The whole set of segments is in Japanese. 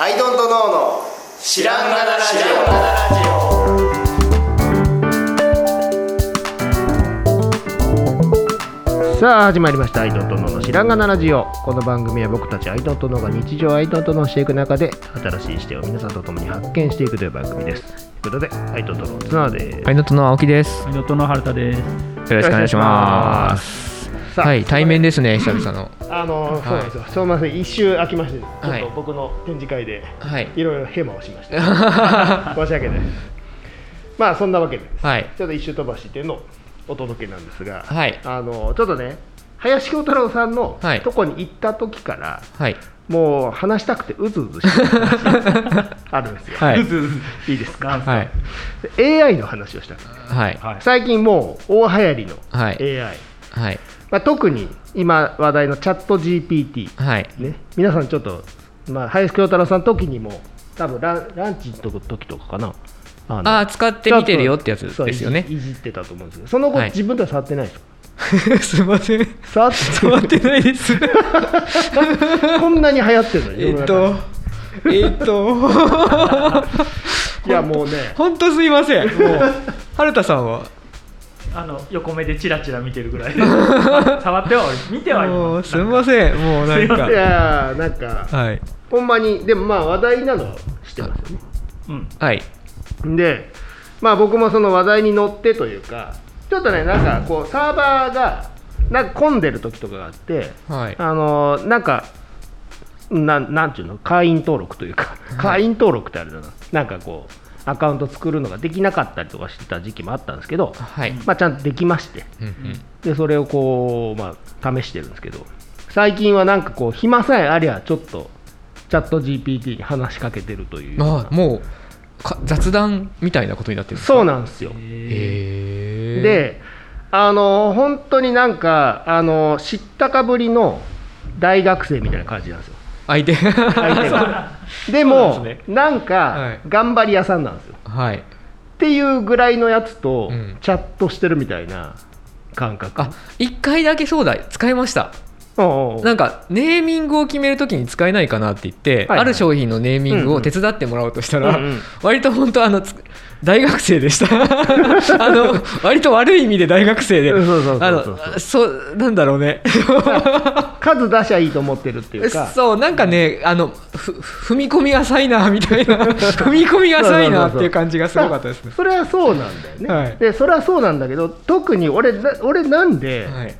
アイドントノーの知らんがなラジさあ始まりました「アイドントノーの知らんがなラジオ」この番組は僕たちアイドントノーが日常をアイドントノーしていく中で新しい視点を皆さんと共に発見していくという番組ですということでアイドントノー綱ですパイノットの青木です。ノットの春田です。よろしくお願いします。さあはい、対面ですね、久々の。あのそうなんですよ、すみません一周空きましてちょはいっと僕の展示会ではい。いろいろヘマをしました 申し訳ないですまあそんなわけではい。ちょっと一周飛ばしってのをお届けなんですが、はい。あのちょっとね林京太郎さんのはいとこに行った時から、はい。もう話したくてうずうずしてる話あるんですよ、はい。いいですか、はい。で AI の話をしたくてはい。はい。最近もう大流行りのはい AI、はい。まあ、特に今話題のチャット GPT、はい。ね、皆さんちょっと、まあ、林京太郎さんの時にも多分ランランチの時とかかなあのああ、使ってみてるよってやつですよねい。じってたと思うんですけどその後、はい自分では触ってないですか？すいません。触って触ってないです。こんなに流行ってるのにえっと、えっと、いやもうね本当すいません。もう、春田さんは？あの横目でチラチラ見てるぐらいで 触っては見てはいもう、ますすいません。もうなんかい。やーなんかはい。ほんまにでもまあ話題なのは知ってますよねうんはい。でまあ僕もその話題に乗ってというかちょっとねなんかこうサーバーがなんか混んでる時とかがあってはい。あのーなんかなんなんていうの？会員登録というか会員登録ってあれだななんかこうアカウント作るのができなかったりとかしてた時期もあったんですけど、はい。まあ、ちゃんとできましてうんうん。でそれをこう、まあ、試してるんですけど最近はなんかこう暇さえありゃちょっとチャット GPT に話しかけてるというあもうか雑談みたいなことになってるそうなんですよ。であの本当になんかあの知ったかぶりの大学生みたいな感じなんですよ相手。相手が。でもなんですなんかはい。頑張り屋さんなんですよ。はい。っていうぐらいのやつとうん。チャットしてるみたいな感覚、あ一回だけそうだ。使いました。なんかネーミングを決めるときに使えないかなって言って、はいはいある商品のネーミングを手伝ってもらおうとしたら、うんうん割と本当あのつ大学生でした。あの割と悪い意味で大学生で。そうなんだろうね。数出しゃいいと思ってるっていうか。そうなんかねあのふ踏み込み浅いなみたいな。踏み込み浅いなっていう感じがすごかったですね。それはそうなんだよね、はい。でそれはそうなんだけど特に俺な俺なんではい。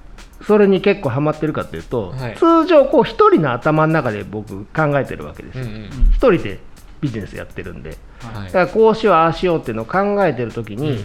それに結構ハマってるかっていうと、はい。通常こう一人の頭の中で僕考えてるわけですよ。うんうん。一人でビジネスやってるんではい。だからこうしようああしようっていうのを考えてる時に、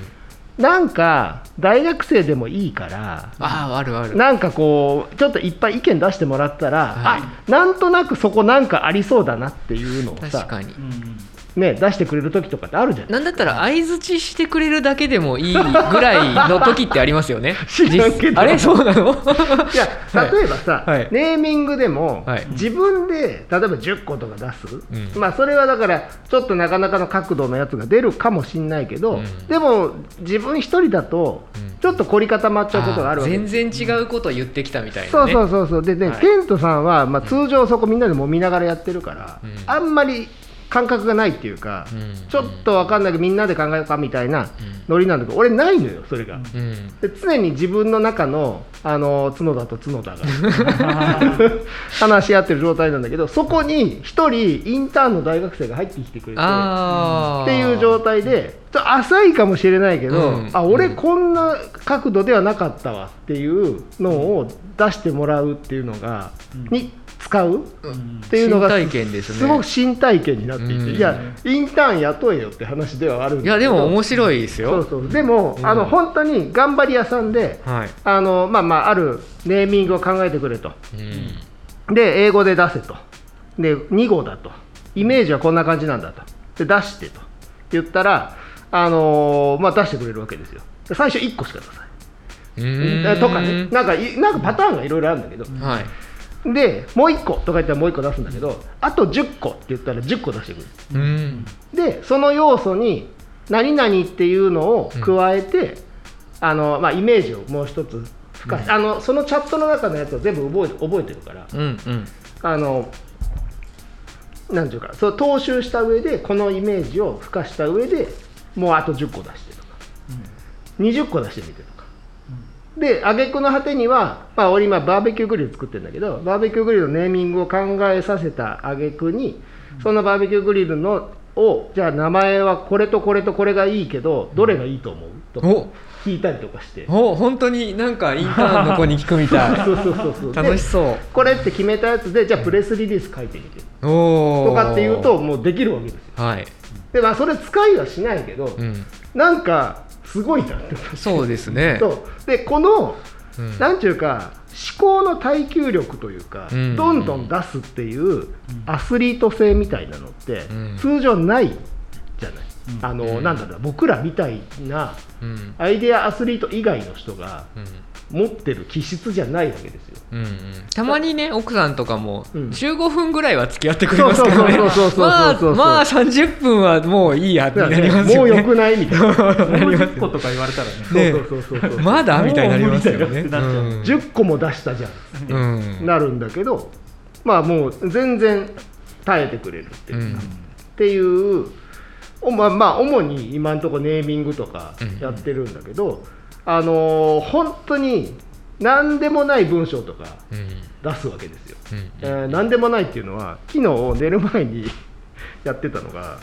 なんか大学生でもいいからあああるある。なんかこうちょっといっぱい意見出してもらったら、はい。あなんとなくそこなんかありそうだなっていうのをさ確、かに。うんね、出してくれる時とかってあるじゃない。なんだったら相づちしてくれるだけでもいいぐらいの時ってありますよね。あれそうなの？いや 例えばさ、はい。ネーミングでも、はい。自分で例えば10個とか出す、ん。まあそれはだからちょっとなかなかの角度のやつが出るかもしれないけど、うん。でも自分一人だとうん。ちょっと凝り固まっちゃうことがあるわけ。全然違うこと言ってきたみたいなね。そうそうそうそう。でね、はい。ケントさんは、まあ、通常そこみんなでもみながらやってるから、うん。あんまり感覚がないっていうか、うん。ちょっと分かんないけどみんなで考えようかみたいなノリなんだけど俺ないのよそれが。うん。で常に自分の中のあの角田と角田が。話し合ってる状態なんだけどそこに一人インターンの大学生が入ってきてくれてっていう状態でちょ浅いかもしれないけど、うん。あ俺こんな角度ではなかったわっていうのを出してもらうっていうのが、に使う？っていうのが新体験ですごく新体験になっていて、うん。いやインターン雇えよって話ではあるんだけど。いやでも面白いですよ。そうそう。でも、うん。あの本当に頑張り屋さんではい。あの、まあまあ、あるネーミングを考えてくれと。うん。で英語で出せと。で2語だと。イメージはこんな感じなんだと。で出してと。言ったら、あのまあ、出してくれるわけですよ。で最初1個しか出さない。うん。とかね。なんかいなんかパターンがいろいろあるんだけど。はいでもう1個とか言ったらもう1個出すんだけどあと10個って言ったら10個出してくる。うん。でその要素に何々っていうのを加えて、あのまあ、イメージをもう一つ深い、あのそのチャットの中のやつを全部覚えて覚えてるからうんうん。あのなんていうかそう踏襲した上でこのイメージを付加した上でもうあと10個出してとか。20個出してみてとかで挙句の果てには、まあ、俺今バーベキューグリル作ってるんだけどバーベキューグリルのネーミングを考えさせた挙句にそのバーベキューグリルのをじゃあ名前はこれとこれとこれがいいけどどれがいいと思う？とかお。聞いたりとかして。お本当になんかインターンの子に聞くみたい。そうそうそうそう。楽しそう。でこれって決めたやつでじゃあプレスリリース書いてみて。とかっていうともうできるわけですよ。はい、でまあそれ使いはしないけど、うん、なんかすごいな。ってそうですね。そう。でこの、うん。なんていうか思考の耐久力というか、うん。どんどん出すっていうアスリート性みたいなのって、うん。通常ないじゃない、うん。あの、うん。なんだろう僕らみたいなうん。アイデアアスリート以外の人がうん持ってる気質じゃないわけですよ。うんうん、たまにね奥さんとかもうん。15分ぐらいは付き合ってくれますけどね。そうそうそうそうそうまあまあ30分はもういいやってなりねもうますよねよくないみたいなもう10個とか言われたらねねそうそうそうそうまだみたいになりますよねううん10個も出したじゃんうんなるんだけどまあもう全然耐えてくれるっていうう、んっていうおまあまあ主に今のところネーミングとかうんやってるんだけど、あのー本当に何でもない文章とかうん。出すわけですよ、うん。えー何でもないっていうのは昨日寝る前に やってたのが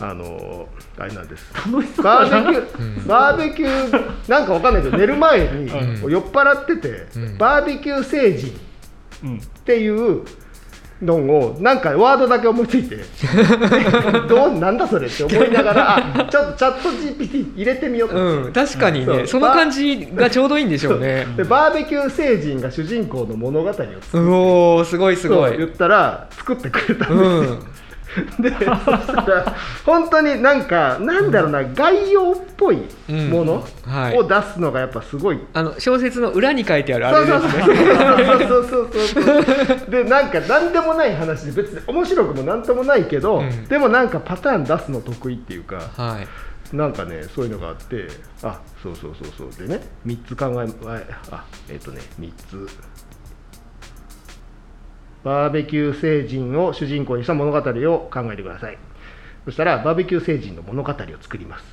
あのーあれなんです。バーベキュー、うん。バーベキューなんかわかんないけど寝る前にうん。酔っ払ってて、うん。バーベキュー星人うんっていうのをなんかワードだけ思いついて どうなんだそれって思いながらあちょっとチャット GPT 入れてみようとうん、確かにねその感じがちょうどいいんでしょうね。でバーベキュー星人が主人公の物語を作るおおすごいすごい。言ったら作ってくれたんですよ、うん でそしたら本当になんかなんだろうな、概要っぽいものうんはい。を出すのがやっぱすごい。あの小説の裏に書いてあるあれですね。そうそうそうそうそうでなんか何でもない話で別に面白くも何ともないけど、うんでもなんかパターン出すの得意っていうかはいなんかねそういうのがあってあそうそうそうそうでね3つ考えあえっ、とね3つバーベキュー星人を主人公にした物語を考えてください。そしたらバーベキュー星人の物語を作ります。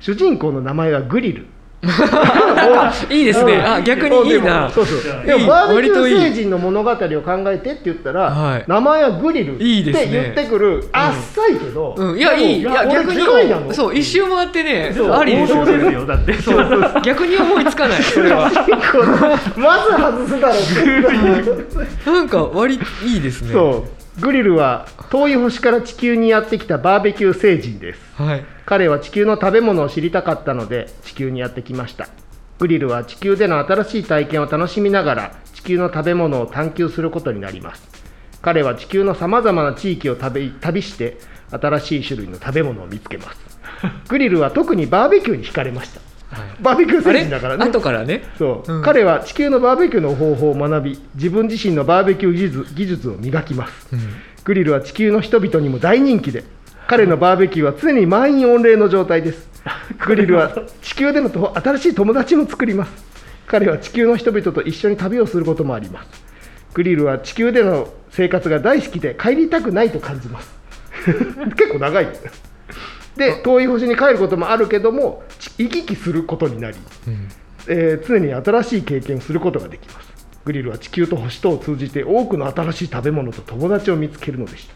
主人公の名前はグリル。いいですね。あ逆にいいな。そうそう。でもバーベキュー星人の物語を考えてって言ったら、はい。名前はグリルっていいですね。言ってくるあっさいけど、うん、いやいい。いや俺逆にそう一周回ってねそう。ありですよだって。そう。逆に思いつかない。それは。まず外すだろうなんか割いいですね。そうグリルは遠い星から地球にやってきたバーベキュー星人です。はい。彼は地球の食べ物を知りたかったので地球にやってきました。グリルは地球での新しい体験を楽しみながら地球の食べ物を探求することになります。彼は地球のさまざまな地域を旅旅して新しい種類の食べ物を見つけます。グリルは特にバーベキューに惹かれました。はいバーベキューあれ星人だからね。後からね？そう、うん。彼は地球のバーベキューの方法を学び自分自身のバーベキュー技術技術を磨きます、うん。グリルは地球の人々にも大人気で彼のバーベキューは常に満員御礼の状態です。グリルは地球でのと新しい友達も作ります。彼は地球の人々と一緒に旅をすることもあります。グリルは地球での生活が大好きで帰りたくないと感じます。結構長いで遠い星に帰ることもあるけどもち行き来することになりうん。えー常に新しい経験をすることができます。グリルは地球と星とを通じて多くの新しい食べ物と友達を見つけるのでした。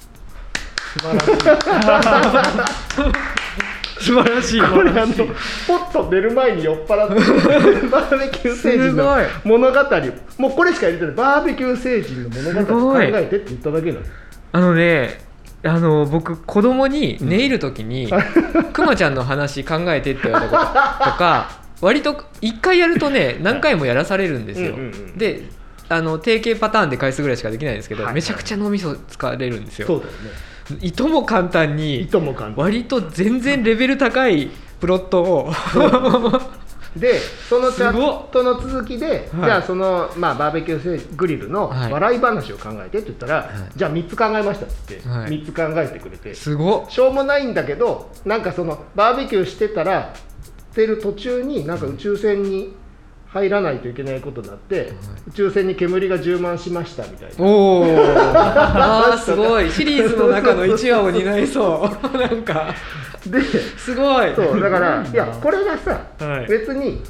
素晴らしい。これあのポッと寝る前に酔っ払ってバーベキュー星人のす物語。もうこれしか入れてない。バーベキュー星人の物語を考えてって言っただけなんですあのねあの僕子供に寝入る時に「くまちゃんの話考えて」って言われたこととか 割と一回やるとね何回もやらされるんですよ、であの定型パターンで回数ぐらいしかできないんですけど、めちゃくちゃ脳みそ使れるんですよ。いとも簡単いにとも簡単。割と全然レベル高いプロットを でそのチャットの続きで、はい。じゃあその、まあ、バーベキューグリルのはい。笑い話を考えてって言ったら、い。じゃあ3つ考えましたって言って、はい。3つ考えてくれて。すごっ。しょうもないんだけどなんかそのバーベキューしてたらてる途中になんか宇宙船に入らないといけないことになって、宇宙船に煙が充満しましたみたいな。おお あーすごい。シリーズの中の1話を担いそう。なんかですごい。そうだからいやこれがさ、はい。別に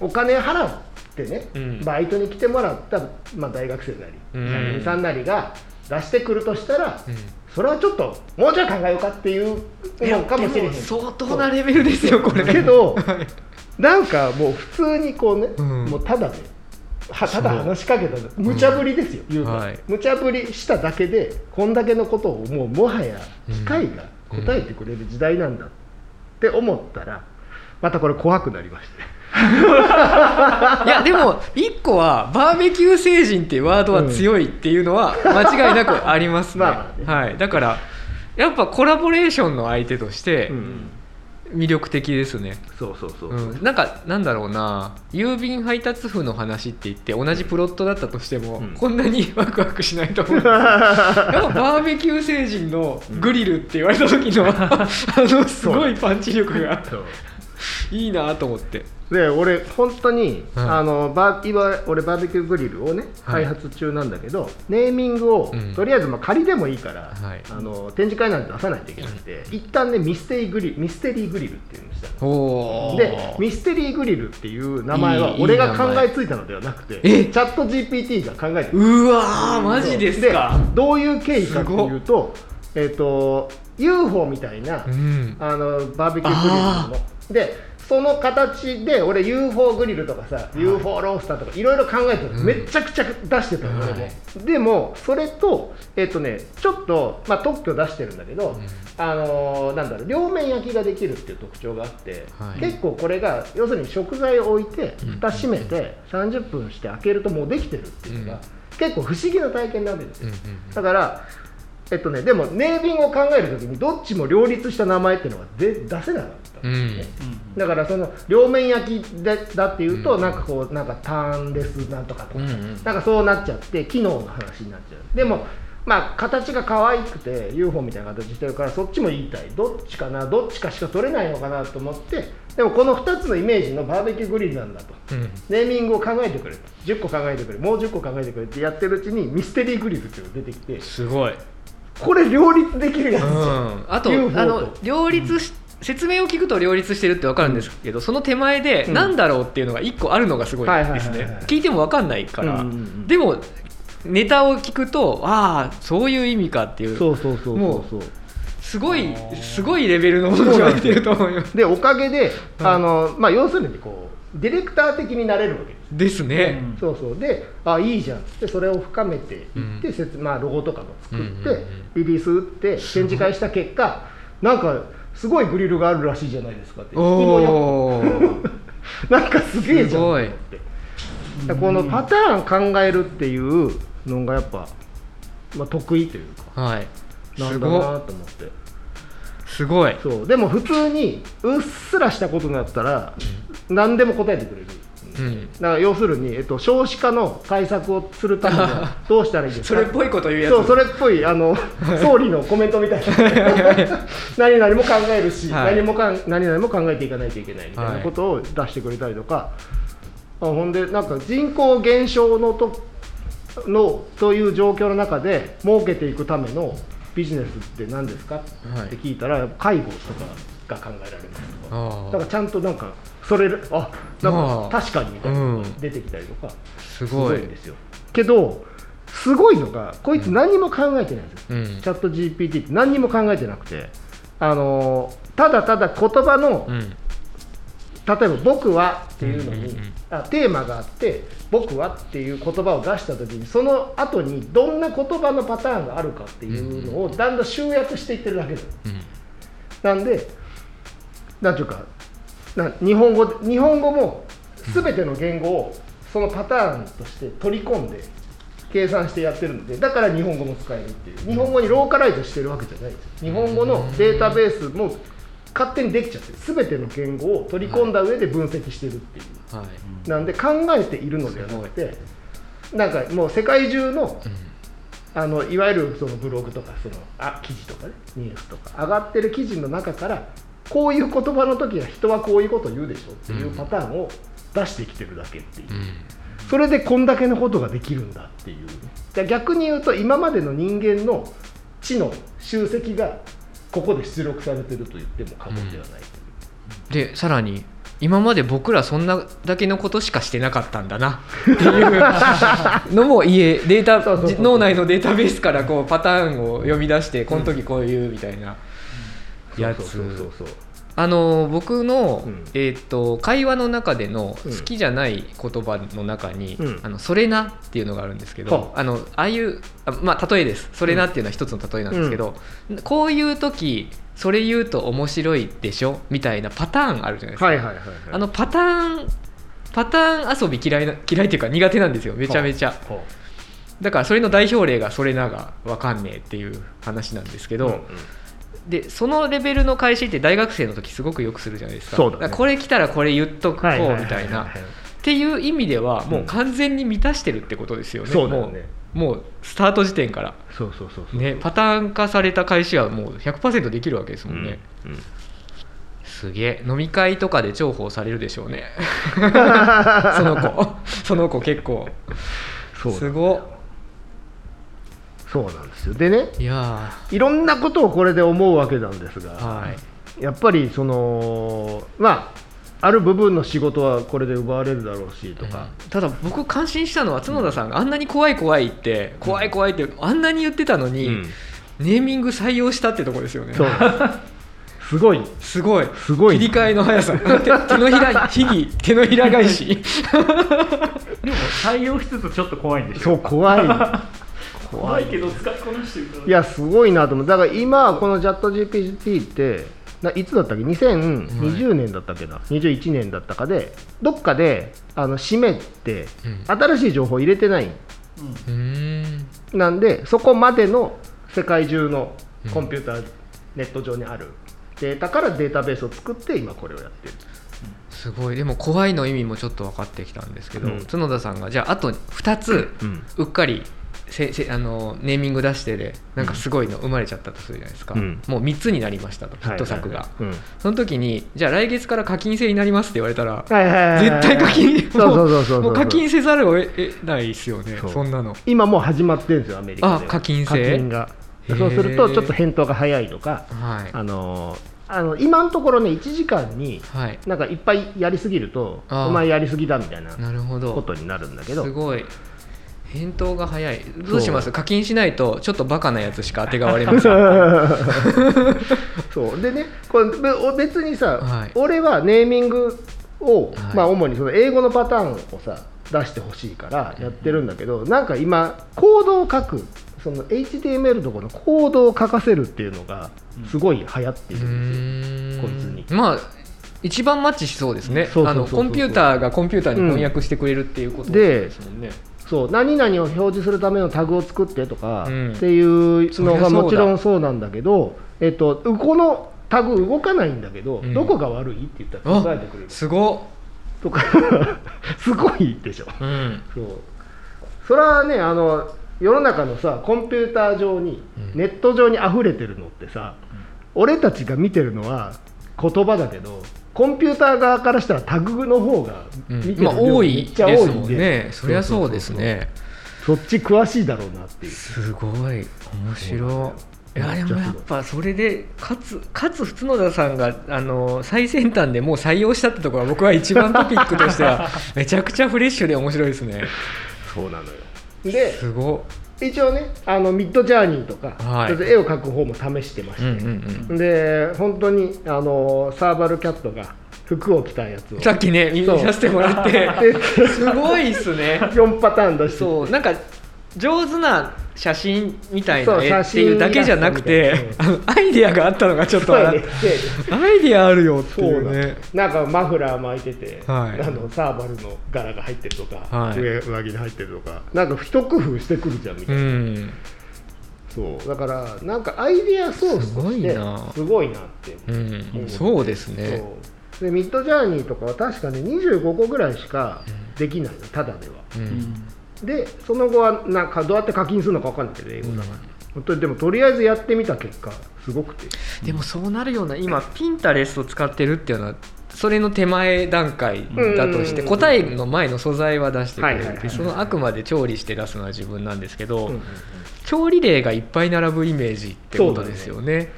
お金払ってね、うん。バイトに来てもらった、まあ、大学生なりうん。社員さんなりが出してくるとしたら、うん。それはちょっともうちょい考えようかっていうのかもしれへん。相当なレベルですよこれ。けどなんかもう普通にこうね、うん。もうただねはただ話しかけた無茶ぶりですよ、言うのは。い。無茶ぶりしただけでこんだけのことをもうもはや機械が答えてくれる時代なんだって思ったらまたこれ怖くなりまして。いやでも一個はバーベキュー星人っていうワードは強いっていうのは間違いなくありますね, まね。はい、だからやっぱコラボレーションの相手としてうん魅力的ですね、そうそうそう、う。ん、なんかなんだろうな。郵便配達夫の話って言って同じプロットだったとしても、うん。こんなにワクワクしないと思う。んですよやっぱバーベキュー星人のグリルって言われた時の、あのすごいパンチ力がいいなと思ってで俺本当に、はいあのバー今俺バーベキューグリルをねはい。開発中なんだけど、ネーミングを、うん。とりあえずまあ仮でもいいから、はい。あの展示会なんて出さないといけなくて、一旦ねミステリーグリミステリーグリルっていうのにしたでミステリーグリルっていう名前はいい俺が考えついたのではなくてえ？チャット GPT が考えてるうわーマジですか？どういう経緯かっていうと,、えっと UFO みたいな、うん。あのバーベキューグリルなのでその形で俺 UFO グリルとかさ、UFO ロースターとかいろいろ考えてる、うん。めっちゃくちゃ出してたの、俺もはい。でもそれとえっ、とねちょっと、まあ、特許出してるんだけど、あのーなんだろう両面焼きができるっていう特徴があって、はい。結構これが要するに食材を置いてうん。蓋閉めて30分して開けるともうできてるっていうのが、うん。結構不思議な体験なわけですよ、うんうんだからえっとねでもネーミングを考えるときにどっちも両立した名前っていうのはで出せなかったん。ですよね、だからその両面焼きだだっていうと、うん。なんかこうなんかターンレスなんとかとか、うんうん。なんかそうなっちゃって機能の話になっちゃう。でもまあ形が可愛くて UFO みたいな形してるからそっちも言いたい。どっちかなどっちかしか取れないのかなと思ってでもこの2つのイメージのバーベキューグリルなんだと。うん。ネーミングを考えてくれ10個考えてくれもう10個考えてくれってやってるうちにミステリーグリルっていうのが出てきてすごい。これ両立できるやつじゃん。うん、あとあの両立し、説明を聞くと両立してるって分かるんですけど、その手前でうん。何だろうっていうのが1個あるのがすごいですね。聞いても分かんないから、でもネタを聞くとああそういう意味かっていう。そうそうそうもそう。すごいすごいレベルのものが出てると思います。でおかげで、あのまあ、要するにこうディレクター的になれるわけですですね、うん。そうそう。であいいじゃん。ってそれを深めていって、うん。説まあ、ロゴとかも作って、リリース打って展示会した結果なんかすごいグリルがあるらしいじゃないですかって。なんかすげえじゃんっすてこのパターン考えるっていうのがやっぱ、まあ、得意というかはい。なんだなすごいと思って。すごい。そう。でも普通にうっすらしたことになったら何でも答えてくれる、うん。だから要するに、えっと、少子化の対策をするためには どうしたらいいですか？それっぽいこと言うやつ。そうそれっぽいあの総理のコメントみたいな。何々も考えるし、はい。何もかん何々も考えていかないといけないみたいなことを出してくれたりとか、あほんでなんか人口減少のとのという状況の中で儲けていくためのビジネスって何ですか、って聞いたら介護とかが考えられますとか。あだからちゃんとなんかそれあなんか確かにみたいな。出てきたりとか、すごい。んですよ。けどすごいのがこいつ何も考えてないんですよ、うん。チャット GPT って何にも考えてなくて。あのーただただ言葉の、うん。例えば「僕は」っていうのに、あテーマがあって「僕は」っていう言葉を出した時にその後にどんな言葉のパターンがあるかっていうのをだんだん集約していってるだけだうん。なんでなんていうかな日本語日本語も全ての言語をそのパターンとして取り込んで計算してやってるのでだから日本語も使えるっていう。日本語にローカライズしてるわけじゃないです。よ日本語のデータベースも勝手にできちゃってる。全ての言語を取り込んだ上で分析してるっていう。はい。なんで考えているのではなくてなんかもう世界中のあのいわゆるそのブログとかそのあ記事とかねニュースとか上がってる記事の中からこういう言葉の時は人はこういうことを言うでしょっていうパターンを出してきてるだけっていう、うん。それでこんだけのことができるんだっていう。じゃあ逆に言うと今までの人間の知の集積がここで出力されてると言っても過言ではないという、でさらに今まで僕らそんなだけのことしかしてなかったんだな。っていうのも家データ脳内のデータベースからこうパターンを読み出してこの時こういうみたいな。うそうそうそうあの僕の、うん。えー、と会話の中でのうん。好きじゃない言葉の中に「うん。あのそれな」っていうのがあるんですけど、はあ。のああいうあまあ例えです「それな」っていうのは一つの例えなんですけど、こういう時それ言うと面白いでしょ？みたいなパターンあるじゃないですか。はいはいはいはい。あのパターンパターン遊び嫌いな嫌いっていうか苦手なんですよ。めちゃめちゃ。ほだからそれの代表例がそれなが分かんねえっていう話なんですけど、ううんうんでそのレベルの返しって大学生の時すごくよくするじゃないですか。ね。これ来たらこれ言っとこうみたいな。っていう意味ではもう完全に満たしてるってことですよね、そうだよね。もうもうスタート時点から、そうそうそうそう。ね、パターン化された返しはもう100%できるわけですもんね、うんうん。すげえ。飲み会とかで重宝されるでしょうね。その子。その子結構。すごそうなんですよ。でねいやいろんなことをこれで思うわけなんですが、ーはい。やっぱりそのまあある部分の仕事はこれで奪われるだろうしとか、ただ僕感心したのは角田さんがあんなに怖い怖いって怖い怖いってあんなに言ってたのに、うん。ネーミング採用したってとこですよね。そう。すごい。すごい。すごい。切り替えの速さ。手手のひらひぎ手のひら返し。でも採用しつつちょっと怖いんでしょ。そう怖い怖いけど使いこなしてるから。いやすごいなと思う。だから今このチャット GPT ってないつだったっけ？2020年だったっけな、21年だったかでどっかであの閉めて、うん。新しい情報入れてない。うーん。なんでそこまでの世界中のコンピューター、ネット上にある。データからデータベースを作って今これをやってる。すごい。でも怖いの意味もちょっと分かってきたんですけど、うん。角田さんがじゃああと2つうん。うっかりせせあのネーミング出してでなんかすごいの生まれちゃったとするじゃないですか、うん。もう3つになりましたとヒット作が、その時にじゃあ来月から課金制になりますって言われたら絶対課金そうそうそうそうもう課金せざるを得得ないですよねそんなの。今もう始まってるんですよアメリカでは。あ課金制？そうするとちょっと返答が早いとかはい。あのあの今のところね1時間にはい。なんかいっぱいやりすぎるとお前やりすぎだみたいななるほど。ことになるんだけど。すごい返答が早い。どうします？課金しないとちょっとバカなやつしか当てがわれません。そう。でねこれべ別にさ、はい。俺はネーミングを、はい。まあ、主にその英語のパターンをさ出してほしいからやってるんだけど、なんか今コードを書くその HTML とこのコードを書かせるっていうのがすごい流行ってるんですよ、ーん。こいつに。まあ一番マッチしそうですね。あのコンピューターがコンピューターに翻訳してくれるっていうことでですもんね、そう何々を表示するためのタグを作ってとか、うん。っていうのがもちろんそうなんだけど、えっと、このタグ動かないんだけど、うん。どこが悪いって言ったら答えてくれる。あすごとか すごいでしょ。っ、うん、そう。それはねあの世の中のさコンピューター上に、うん。ネット上に溢れてるのってさ、俺たちが見てるのは言葉だけどコンピューター側からしたらタグの方がうん。見てる量まあ多めいで。すもんね。そりゃそうですね。そっち詳しいだろうなっていう。すごい。面白い。いやでもやっぱそれでかつかつ角田さんがあの最先端でもう採用したってところは僕は一番トピックとしてはめちゃくちゃフレッシュで面白いですね。そうなのよ。ですご一応ねあのミッドジャーニーとか、はい。絵を描く方も試してましい、うんて、うんうん、で本当にあのサーバルキャットが服を着たやつを。さっきね見させてもらって。ですごいっすね。4パターン出して。そうなんか上手な写真みたいな絵っていうだけじゃなくてアイディアがあったのがちょっとアイディアあるよってそいうね。なんかマフラー巻いてて、はい。あのサーバルの柄が入ってるとか、はい。上上着に入ってるとかなんか一工夫してくるじゃんみたういな、ん。そう。だからなんかアイディアソースとしてすごいな。すごいなってう。ん。そうですね。でミッドジャーニーとかは確かね25個ぐらいしかできないのただでは。うんでその後はなんかどうやって課金するのか分かんないけど英語だから、本当にでもとりあえずやってみた結果すごくて。でもそうなるような今ピンタレスト使ってるっていうのはそれの手前段階だとしてうん。答えの前の素材は出してくれはいはいはいてそのあくまで調理して出すのは自分なんですけど、調理例がいっぱい並ぶイメージってことですよね。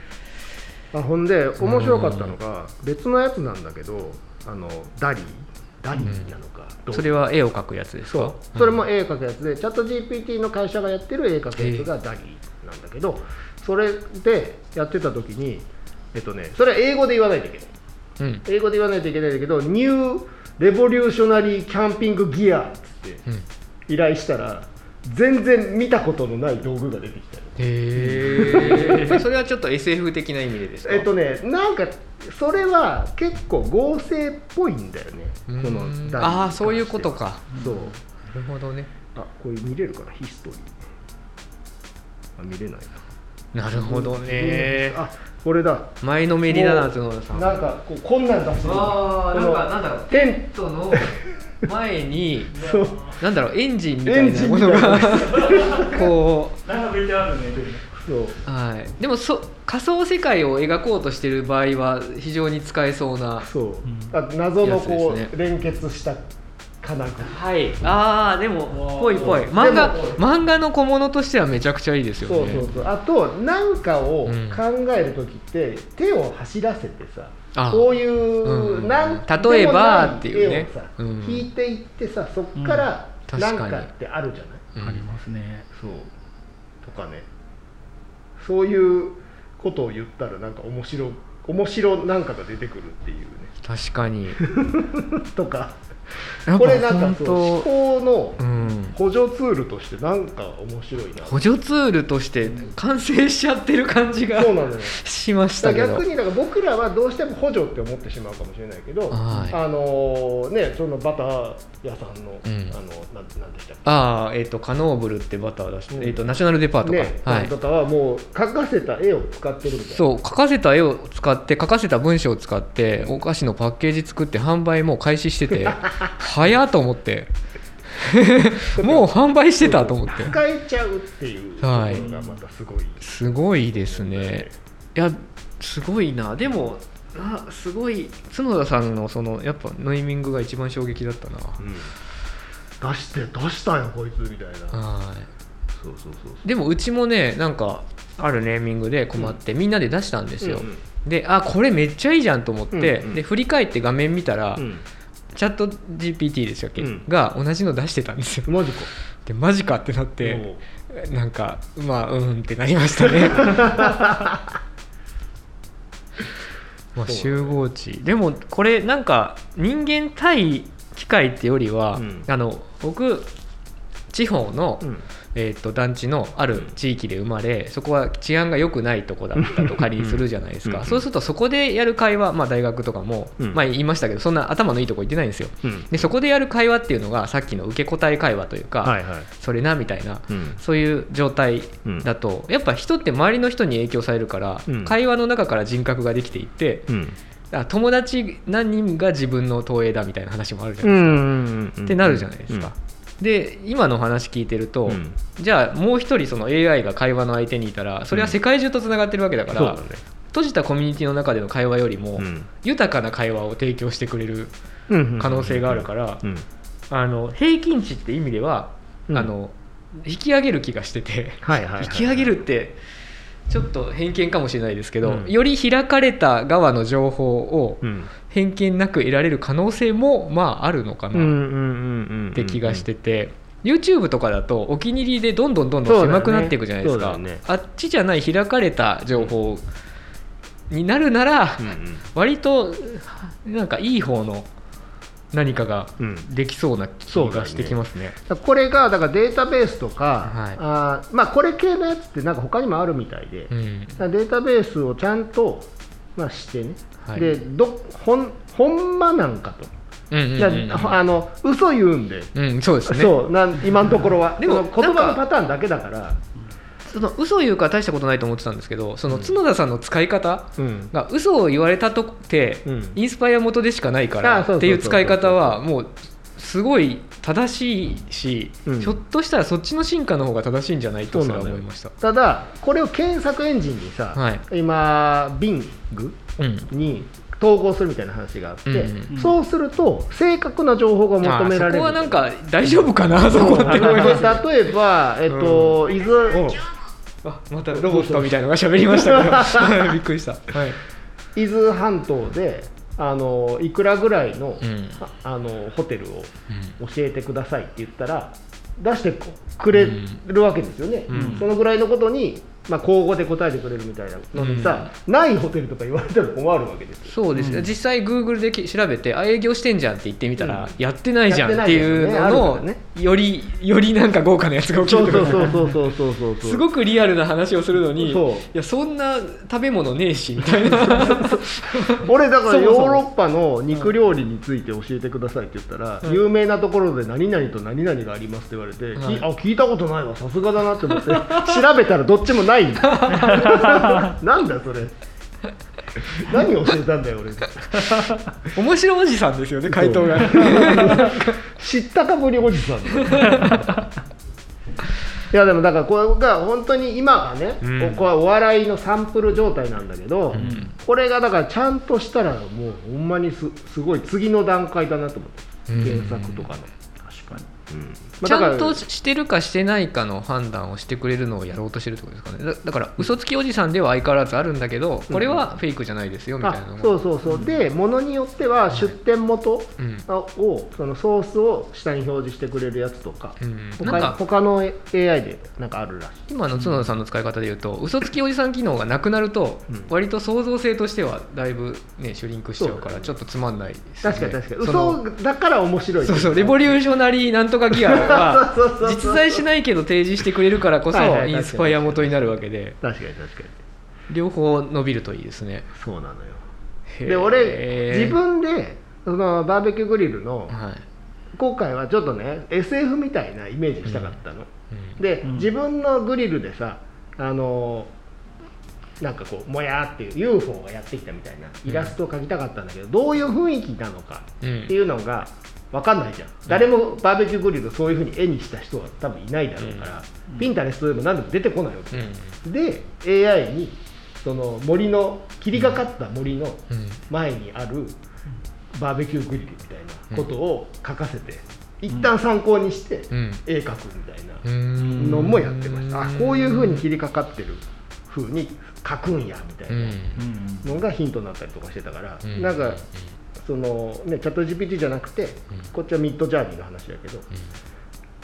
あほんで面白かったのが別のやつなんだけどあのダリーダリーなのか、どうそれは絵を描くやつですか？そう。それも絵描くやつで、チャット GPT の会社がやってる絵描くやつがダリーなんだけどそれでやってた時にえっとねそれは英語で言わないといけない。うん。英語で言わないといけないんだけどニューレボリューショナリーキャンピングギアっつってうん。依頼したら全然見たことのない道具が出てきたよへえ それはちょっと SF 的な意味でですか？えっとねなんかそれは結構合成っぽいんだよね。のああそういうことか。そう。なるほどね。あこれ見れるかな？ヒストリー。あ見れないな。なるほどね。あこれだ。前のめりだな角田さん。なんかこうこんなん出し。てるああなんかなんだろう。テンテントの 前にそう。なんだろうエンジンみたいなものがこ並べてあるねそううはい。でもそ仮想世界を描こうとしてる場合は非常に使えそうなそう、ん。あ謎のこう、やつです連結した金具はい。ああでもぽいぽい。で漫画も漫画の小物としてはめちゃくちゃいいですよそうねそうそう。あと何かをうん。考える時って、手を走らせてさあこういう、うんなん例えばっていうね。絵をさ、うん。引いていってさそっからうん。何確かってあるじゃない、うん。ありますね。そう。とかね。そういうことを言ったらなんか面白面白なんかが出てくるっていうね。確かに。とかこれなんか思当考のうん。補助ツールとしてなんか面白いな補助ツールとして完成しちゃってる感じがそうなのよ。しました逆にだから僕らはどうしても補助って思ってしまうかもしれないけど、はい。あのねそのバター屋さんの、うん。あのなんなんでしたっけ？ああえっ、とカノーブルってバター出して、うん。えっ、とナショナルデパートか、ね、はい。バターはもう描かせた絵を使ってるみたいな。そう書かせた絵を使って書かせた文章を使ってお菓子のパッケージ作って販売もう開始してて 早っと思って。もう販売してたと思って。使えちゃうっていうところはい。がまたすごい、すごいですね。いやすごいな。でもあすごい。角田さんのそのやっぱネーミングが一番衝撃だったな。うん。出して出したよこいつみたいな、はい。そうそうそうでもうちもねなんかあるネーミングで困って、みんなで出したんですよ、うんうんであこれめっちゃいいじゃんと思って、うんうん。で振り返って画面見たら、うんチャット GPT でしたっけ、うん。が同じの出してたんですよ。マジか。でマジかってなっおてう。なんかまあうんってなりましたね。まあ集合値。でもこれなんか人間対機械ってよりは、うん。あの僕地方の、うんえー、と団地のある地域で生まれそこは治安が良くないとこだったと仮にするじゃないですか、うんそうするとそこでやる会話、まあ、大学とかも、うん。まあ、言いましたけどそんな頭のいいとこ行ってないんですよ。うん。でそこでやる会話っていうのがさっきの受け答え会話というか、はいはいそれなみたいな、うん。そういう状態だと、やっぱ人って周りの人に影響されるから、うん。会話の中から人格ができていって、友達何人が自分の投影だみたいな話もあるじゃうないですか。ってなるじゃないですか。で今の話聞いてると、うん。じゃあもう一人その AI が会話の相手にいたらそれは世界中とつながってるわけだから、そうだね。閉じたコミュニティの中での会話よりも、うん。豊かな会話を提供してくれるうん可能性があるから、平均値って意味では、うん。あの引き上げる気がしてて、引き上げるってちょっと偏見かもしれないですけど、うん。より開かれた側の情報をうん偏見なく得られる可能性もまああるのかな。うんうんうんうんって気がしてて。YouTube とかだとお気に入りでどんどんどんどん狭くなっていくじゃないですか、そうだよね。あっちじゃない開かれた情報になるなら、うんうん。割となんかいい方の何かがうん。できそうな気がしてきますね。これがだからデータベースとか、はい。あーまあ、これ系のやつってなんか他にもあるみたいで、うん。データベースをちゃんと、まあ、してね、はい。でどほんほんまなんかと、ああの嘘言うんで、うん、そうですね。そうなん今のところは。でも言葉のパターンだけだから、その嘘を言うから大したことないと思ってたんですけどその角田さんの使い方うん。が嘘を言われたとって、うん。インスパイア元でしかないからっていう使い方はもうすごい正しいし、うん。ひょっとしたらそっちの進化の方が正しいんじゃないと思いました。ただこれを検索エンジンにさ、はい。今 Bing うん。に統合するみたいな話があって、うんそうすると正確な情報が求められる。あそこはなんか大丈夫かなそこって思います 例えば、えっと伊豆。あまたロボットみたいのが喋りましたけど。びっくりした、はい。伊豆半島であのいくらぐらいの,、うん。ああのホテルを教えてくださいって言ったら出してくれるわけですよね、うん。そのぐらいのことに、まあ、交互で答えてくれるみたいなのにさ、ないホテルとか言われたら困るわけですよ。そうです。ね、実際 Google でき調べてあ営業してんじゃんって言ってみたら、うん。やってないじゃんっていうののよりよりなんか豪華なやつが起きそうそうるとかそうそうそうそうそう。すごくリアルな話をするのにいやそんな食べ物ねえしみたいな。俺だからヨーロッパの肉料理について教えてくださいって言ったら、うん。有名なところで何々と何々がありますって言われて、あ聞いたことないわさすがだなって思って調べたらどっちもない なんだそれ。何を教えたんだよ俺。面白おじさんですよね回答が。知ったかぶりおじさん。いやでもだからこれが本当に今はね、うん。ここはお笑いのサンプル状態なんだけど、ん。これがだからちゃんとしたらもうほんまにすすごい次の段階だなと思って。うん。原作とかの、確かに。うんまあだからとしてるかしてないかの判断をしてくれるのをやろうとしてるってことですかね。だだから嘘つきおじさんでは相変わらずあるんだけどこれはフェイクじゃないですよみたいなのが。あそうそうそう。でものによっては出店元うん。をそのソースを下に表示してくれるやつとか、うん他なんか他の AI でなんかあるらしい。今の角田さんの使い方で言うと嘘つきおじさん機能がなくなるとうん。割と創造性としてはだいぶねシュリンクしちゃうからちょっとつまんないですね。確かに確かに。嘘だから面白いそうそうレボリューショナリーなんとかギア 実在しないけど提示してくれるからこそインスパイア元になるわけで。確かに。確かに両方伸びるといいですね。そうなのよ。で俺自分でそのバーベキューグリルのはい。今回はちょっとね SF みたいなイメージしたかったの、うん。で、うん。自分のグリルでさあのなんかこうもやーっていう UFO がやってきたみたいなイラストを描きたかったんだけど、どういう雰囲気なのかっていうのが分かんないじゃん、誰もバーベキューグリルをそういうふうに絵にした人は多分いないだろうから、ピンタレストでも何でも出てこないわけ、うん。で AI にその森の霧がかった森のうん。前にあるバーベキューグリルみたいなことを書かせて、一旦参考にしてうん。絵描くみたいなうん。のもやってました、あこういうふうに切りかかってるふうに描くんやみたいうん。なのがヒントになったりとかしてたから、うん。なんかそのねチャット GPT じゃなくて、こっちはミッドジャーニーの話だけど、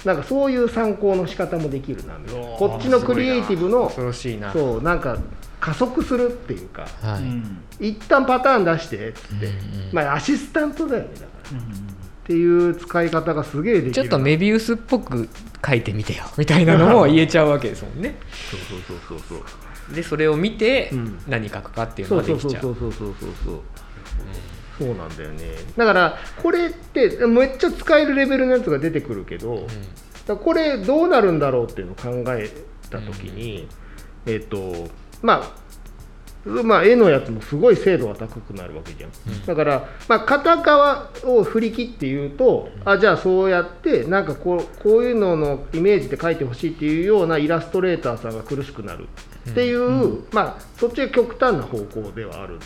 なんかそういう参考の仕方もできるなみたいな。こっちのクリエイティブの恐ろしいな。そうなんか加速するっていうかはい。うん。一旦パターン出してっつって、うんうん。まあアシスタントだよねだから。っていう使い方がすげえできるちょっとメビウスっぽく書いてみてよ。みたいなのも言えちゃうわけですもんね。そうそうそうそうそう。でそれを見てうん。何書くかっていうそうそうのができちゃそうそううそうそうそうそう。そうなんだよね。だからこれってめっちゃ使えるレベルのやつが出てくるけど、だからこれどうなるんだろうっていうのを考えた時に、えっ、とまあまあ、絵のやつもすごい精度が高くなるわけじゃん、だから、まあ、片側を振り切って言うと、あじゃあそうやってなんかこうこういうののイメージで描いてほしいっていうようなイラストレーターさんが苦しくなるっていう、まあ、そっちが極端な方向ではある。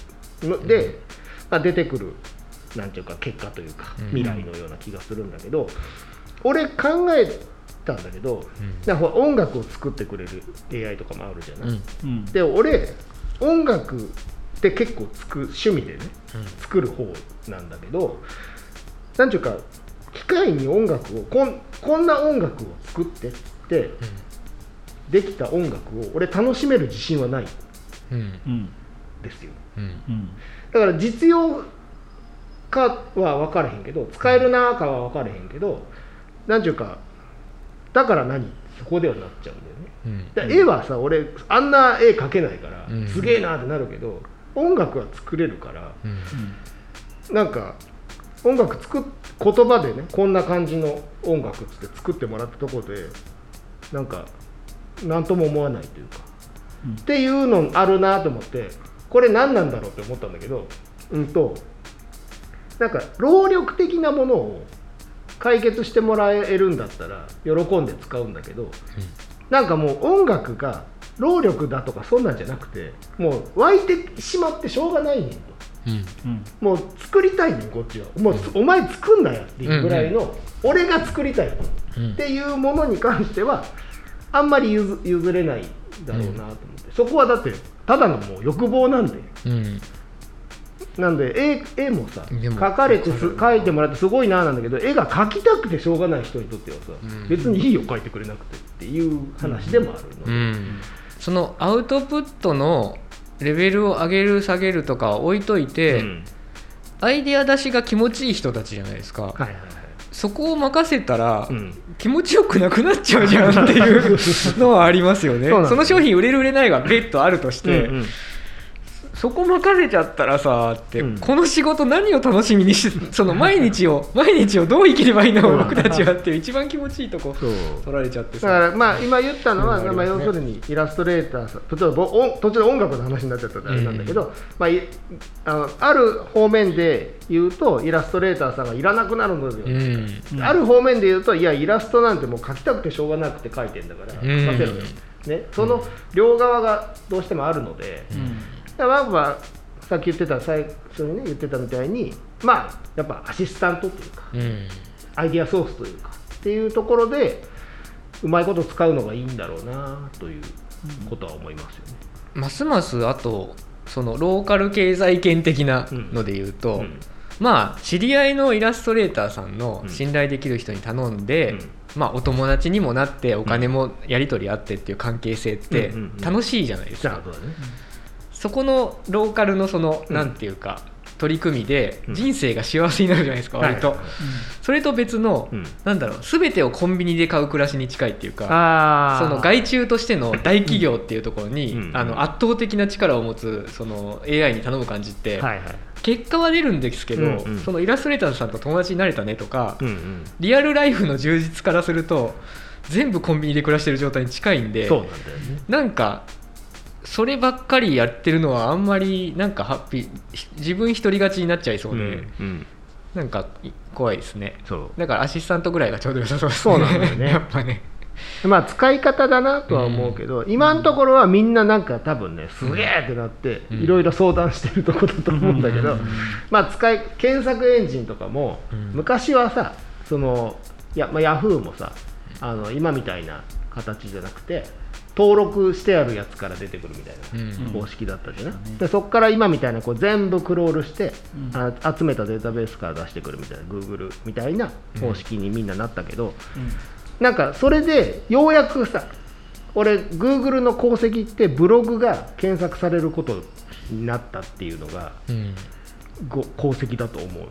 ので、まあ、出てくるなんていうか結果というかうん。未来のような気がするんだけど、俺考えたんだけど、なん。かほら音楽を作ってくれる AI とかもあるじゃない、うん。うん。で俺音楽って結構つく趣味でね作る方なんだけどなんていうか機械に音楽をこんこんな音楽を作ってってできた音楽を俺楽しめる自信はない。んうん。うんですよ。うん。うんだから実用かは分からへんけど使えるなかは分からへんけどなんていうかだから何？そこではなっちゃうんだよね。うん。で絵はさ俺あんな絵描けないから、うん。すげえなってなるけど音楽は作れるからうん。なんか音楽作っ言葉でねこんな感じの音楽っつって作ってもらったところでなんか何とも思わないというか、うん。っていうのあるなと思ってこれ何なんだろうって思ったんだけどうんとなんか労力的なものを解決してもらえるんだったら喜んで使うんだけど、なんかもう音楽が労力だとかそんなんじゃなくてもう湧いてしまってしょうがないねんと。うん。うん。もう作りたいねんこっちは。もう、お前作んなよっていうぐらいの、俺が作りたいうん。っていうものに関してはあんまり譲譲れないだろうなと思って、そこはだってただのもう欲望なんで。うん。なんで絵絵もさ描かれてす描いてもらってすごいななんだけど絵が描きたくてしょうがない人にとってはさ、うん。別にいいよ描いてくれなくてっていう話でもあるので、うん。そのアウトプットのレベルを上げる下げるとかは置いといて、うん。アイデア出しが気持ちいい人たちじゃないですか、はいはいはいそこを任せたら、うん。気持ちよくなくなっちゃうじゃんっていうのはありますよね。その商品売れる売れないが別途あるとして、そこ任せちゃったらさって、うん。この仕事何を楽しみにして その毎日を 毎日をどう生きればいいの僕たちはっていう一番気持ちいいとこそう。取られちゃってださからまあ今言ったのは、うん。まあ、要するにイラストレーターさん途中でぼ音途中で音楽の話になっちゃったんであれなんだけど、まあ、いあのある方面で言うとイラストレーターさんがいらなくなるのよ、ある方面で言うといやイラストなんてもう描きたくてしょうがなくて描いてんだからうん描けろよ、ね、その両側がどうしてもあるので、うんだからまあさっき言ってた最初にね言ってたみたいにまあやっぱアシスタントというかうん。アイディアソースというかっていうところでうまいこと使うのがいいんだろうなということは思いますよね。ますますあとそのローカル経済圏的なので言うと、うん。まあ知り合いのイラストレーターさんのうん。信頼できる人に頼んで、うん。まあお友達にもなってお金もやり取りあってっていう関係性ってうんうんうん。楽しいじゃないですか、じゃあそうだね。そこのローカルのその、うん。なんていうか取り組みでうん。人生が幸せになるじゃないですか、割と、それと別の、うん。なんだろう全てをコンビニで買う暮らしに近いっていうかあその外注としての 大企業っていうところに、うん。あの圧倒的な力を持つその AI に頼む感じって。結果は出るんですけど、そのイラストレーターさんと友達になれたねとか。リアルライフの充実からすると全部コンビニで暮らしてる状態に近いんで。なんかそればっかりやってるのはあんまりなんかハッピーひ自分一人勝ちになっちゃいそうで、うん。なんかい怖いですね。そう。だからアシスタントぐらいがちょうど良さそうですそうなんだよね。やっぱね。まあ使い方だなとは思うけど、今のところはみんななんか多分ねすげえってなってうん。いろいろ相談してるところだと思うんだけど、うん。まあ使い検索エンジンとかも、うん。昔はさそのや、まあ、ヤフーもさあの今みたいな形じゃなくて登録してあるやつから出てくるみたいな。うん。方式だったじゃない、うんでそこから今みたいなこう全部クロールして、うん。あ集めたデータベースから出してくるみたいな Google みたいな方式にみんななったけど、なんかそれでようやくさ俺 Google の功績ってブログが検索されることになったっていうのが功績だと思うの。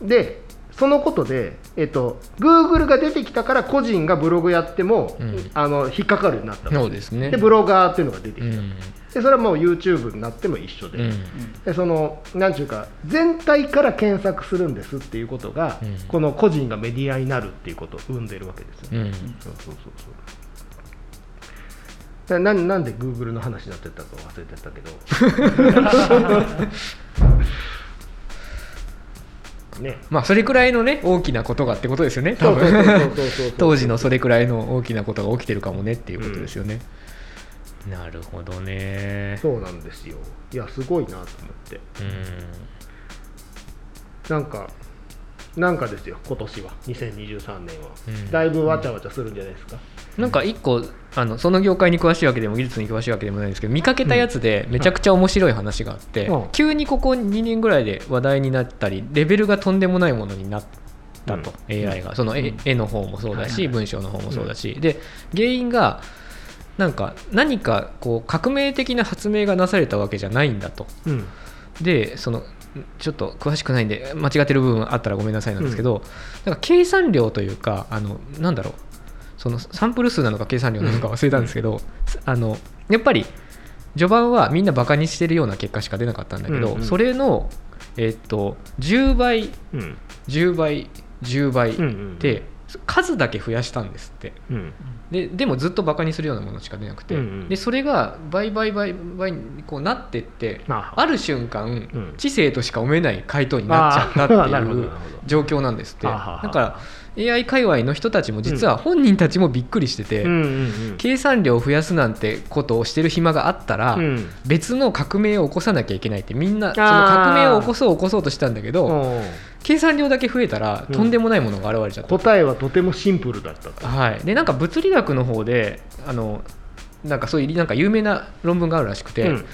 うん。でそのことで、えっと、Google が出てきたから個人がブログやっても、うん。あの引っかかるようになったの。そうですね。でブロガーっていうのが出てきた、うん。でそれはもう YouTube になっても一緒で,、うん。でそのなんていうか全体から検索するんですっていうことが、うん。この個人がメディアになるっていうことを生んでるわけですよ。そうそうそうそう。だななんで Google の話になってたか忘れてたけど ね。まあそれくらいのね大きなことがってことですよね多分。当時のそれくらいの大きなことが起きてるかもねっていうことですよね、なるほどね。そうなんですよ。いやすごいなと思って。うなんかなんかですよ今年は。2023年は、うん。だいぶわちゃわちゃするんじゃないですか、んなんか一個あのその業界に詳しいわけでも技術に詳しいわけでもないんですけど見かけたやつでめちゃくちゃ面白い話があって、うん。急にここ2年ぐらいで話題になったりレベルがとんでもないものになったと、うん。AI が。その絵,、うん。絵の方もそうだし、文章の方もそうだし、で原因がなんか何かこう革命的な発明がなされたわけじゃないんだと。うん。でそのちょっと詳しくないんで間違ってる部分あったらごめんなさいなんですけど、なんか計算量というかあのなんだろうそのサンプル数なのか計算量なのか忘れたんですけど、あのやっぱり序盤はみんなバカにしてるような結果しか出なかったんだけど、うんうん。それの、えっと10倍うん。10倍10倍うんうんで数だけ増やしたんですって。うん。ででもずっとバカにするようなものしか出なくて、うんうん。でそれが倍倍倍倍にこうなってって、まあある瞬間、ん。知性としか読めない回答になっちゃったっていう状況なんですって。だから AI 界隈の人たちも実は本人たちもびっくりしてて、計算量を増やすなんてことをしてる暇があったら、うん。別の革命を起こさなきゃいけないってみんなその革命を起こそう起こそうとしたんだけど、う。ん計算量だけ増えたらうん。とんでもないものが現れちゃった、答えはとてもシンプルだったと。はい、でなんか物理学の方であのなんかそういうなんか有名な論文があるらしくて、うん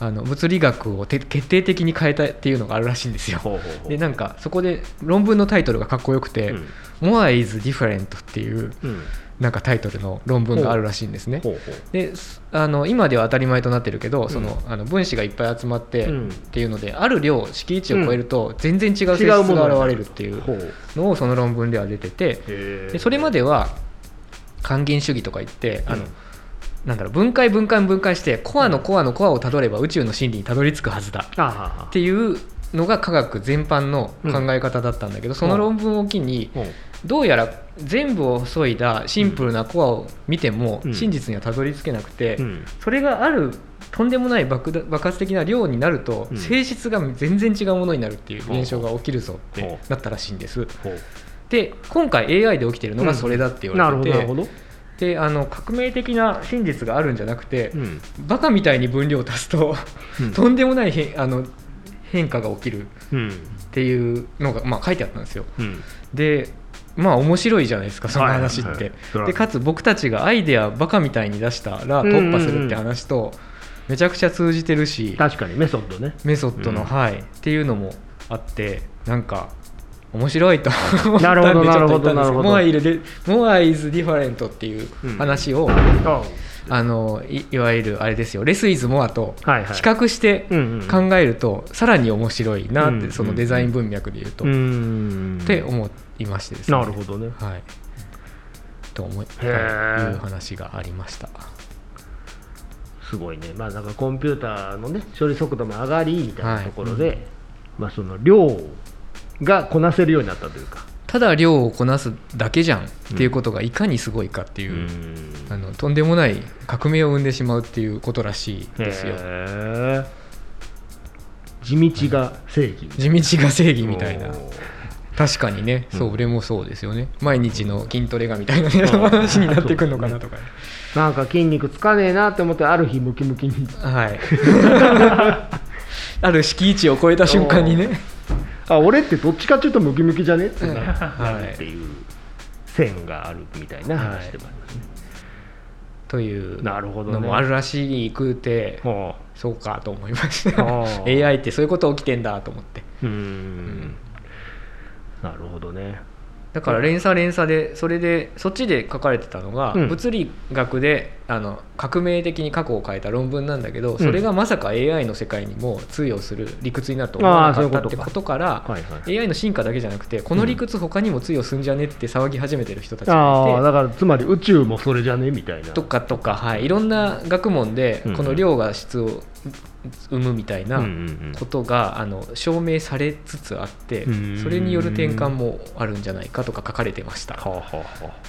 あの物理学をて決定的に変えたっていうのがあるらしいんですよ。ほうほうほう。でなんかそこで論文のタイトルがかっこよくてうん「More is different」っていううん。なんかタイトルの論文があるらしいんですね。ほうほうですあの今では当たり前となってるけど、そのあの分子がいっぱい集まってうんっていうので、ある量敷地を超えると全然違う性質が現れるっていうのをその論文では出ててでそれまでは還元主義とか言ってあの、うんなんだろう分解分解分解してコアのコアのコアをたどれば宇宙の真理にたどり着くはずだ。っていうのが科学全般の考え方だったんだけど、その論文を機にほうどうやら全部を削いだシンプルなコアを見てもうん。真実にはたどり着けなくて、うん。それがあるとんでもない爆発的な量になるとうん。性質が全然違うものになるっていう現象が起きるぞってなったらしいんです。で今回 AI で起きてるのがそれだって言われてて、ほどなるほどであの革命的な真実があるんじゃなくて、うん。バカみたいに分量を足すと、うん。とんでもない変あの変化が起きる。うん。っていうのが、まあ、書いてあったんですよ。うん。でまあ面白いじゃないですかその話って、はいはい。でかつ僕たちがアイデアバカみたいに出したら突破するって話とめちゃくちゃ通じてるし、確かにメソッドね。メソッドの、うん。はい。っていうのもあってなんか面白いと。思ったなんるほどでちょっと言ったんですなるほど。モアイルでモアイズディファレントっていう話を、ああのいいわゆるあれですよレスイズモアと比はいはい。較してうんうん考えるとさらに面白いなって、うんそのデザイン文脈で言うと、うっんて思いましてですね。なるほどね。はい。と思い、いいう話がありました。すごいね。まあなんかコンピューターのね処理速度も上がりみたいなところで、まあその量がこなせるようになったというか。ただ量をこなすだけじゃんっていうことがいかにすごいかっていう、あのとんでもない革命を生んでしまうっていうことらしいですよ。地道が正義地道が正義みたいな。確かにね、そううん俺もそうですよね。毎日の筋トレがみたいな、ね、話になってくるのかなとか、なんか筋肉つかねえなって思ってある日ムキムキに。はい。ある敷地を超えた瞬間にねあ俺ってどっちかっていうとムキムキじゃね？ってな。はい。っていう線があるみたいな話でもありますね、というなるほどね。のもあるらしくてほそうかと思いました AI ってそういうこと起きてんだと思って。うん。なるほどねだから連鎖連鎖でそれでそっちで書かれてたのが、うん。物理学であの革命的に過去を変えた論文なんだけどそれがまさか AI の世界にも通用する理屈になると思わなかったってことか。らはいはい AI の進化だけじゃなくてこの理屈他にも通用すんじゃねって騒ぎ始めてる人たちがいてああだからつまり宇宙もそれじゃねみたいな。とかとか、はい、いろんな学問でうん。この量が質を生むみたいなうんうんうん。ことがあの証明されつつあってうん。それによる転換もあるんじゃないかとか書かれてました。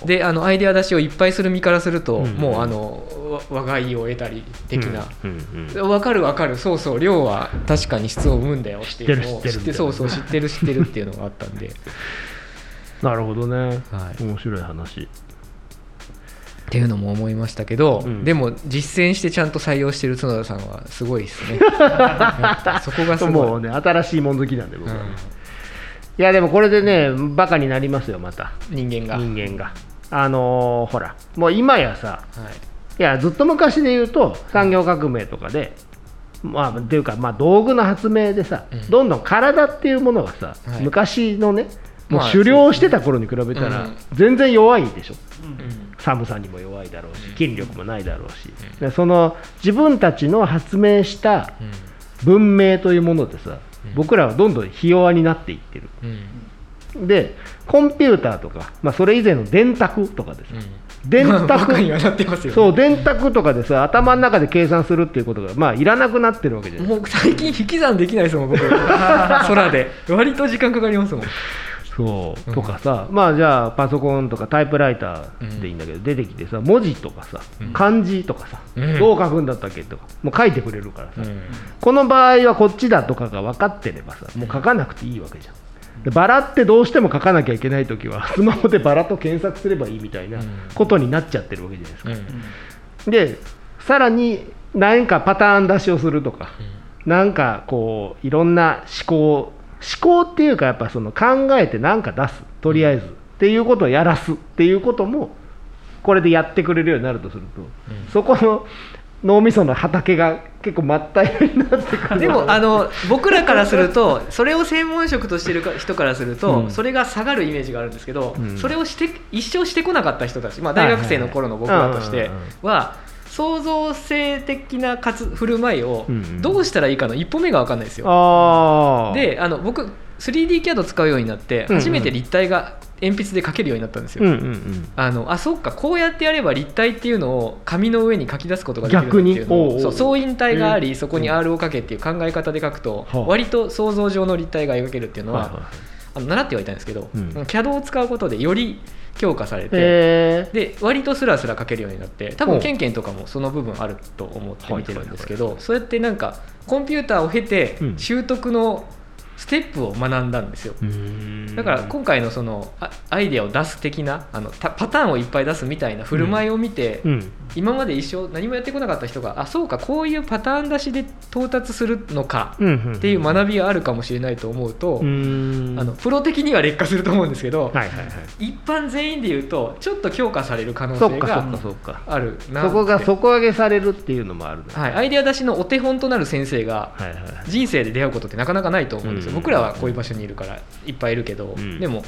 であのアイデア出しをいっぱいする身からすると、うんもうあのわ我が意を得たり的な、うんうんうん分かる分かる。そうそう。量は確かに質を生むんだよっていうのを知ってそうそう知ってる知ってるっていうのがあったんで。なるほどね、はい。面白い話っていうのも思いましたけど、うん。でも実践してちゃんと採用してる角田さんはすごいですね。そこがすごい。もうね新しいもん好きなんで僕は。ね、うん。いやでもこれでねバカになりますよまた。人間が、人間が。あのーほらもう今やさはい。いやずっと昔で言うと産業革命とかで、まあっていうか、まあ、道具の発明でさ、うん。どんどん体っていうものがさ、はい。昔のねもうまあ狩猟してた頃に比べたらうん。全然弱いでしょ、うん寒さにも弱いだろうし筋力もないだろうし、でその自分たちの発明した文明というものでさ、僕らはどんどんひ弱になっていってる。うん。でコンピューターとか、まあ、それ以前の電卓とかでさ、うん。電卓にはなってますよ、ね、そう電卓とかでさ頭の中で計算するっていうことがまあいらなくなってるわけじゃない。もう最近引き算できないですもん僕。空で。割と時間かかりますもんそう、うんとかさまあじゃあパソコンとかタイプライターでいいんだけど、出てきてさ文字とかさうん。漢字とかさ、うん。どう書くんだったっけとかもう書いてくれるからさ、うん。この場合はこっちだとかが分かってればさもう書かなくていいわけじゃん。でバラってどうしても書かなきゃいけないときはスマホでバラと検索すればいいみたいなことになっちゃってるわけじゃないですか、うん。でさらに何かパターン出しをするとか、なんかこういろんな思考思考っていうかやっぱその考えて何か出す。とりあえず。っていうことをやらすっていうこともこれでやってくれるようになるとすると、そこの脳みその畑が結構まったいになってくる。でもあの僕らからするとそれを専門職としてるか人からすると、うん。それが下がるイメージがあるんですけど、うん。それをして一生してこなかった人たち、まあ、大学生の頃の僕らとしては創造性的な活振る舞いをうんどうしたらいいかの一歩目が分かんないですよ。あー。であの僕 3D キャド使うようになって初めて立体が鉛筆で描けるようになったんですよ。うんうんうん。あのあそっかこうやってやれば立体っていうのを紙の上に書き出すことができるっていうのをそう相印体があり、えーそこに R をかけっていう考え方で書くと、はあ。割と想像上の立体が描けるっていうのは、あの習ってはいたんですけど、うん。CAD を使うことでより強化されて、えで割とスラスラ書けるようになって多分ケンケンとかもその部分あると思って見てるんですけどそうやってなんかコンピューターを経てうん。習得のステップを学んだんですよ。ーだから今回のそのあアイデアを出す的なあのたパターンをいっぱい出すみたいな振る舞いを見て、うん。今まで一生何もやってこなかった人があそうかこういうパターン出しで到達するのかうんうんっていう学びがあるかもしれないと思うと、うん。あのプロ的には劣化すると思うんですけど、はいはいはい。一般全員で言うとちょっと強化される可能性があるなそこが底上げされるっていうのもあるね。はい、アイデア出しのお手本となる先生が人生で出会うことってなかなかないと思うんですよ、うん。僕らはこういう場所にいるからいっぱいいるけど、うん。でも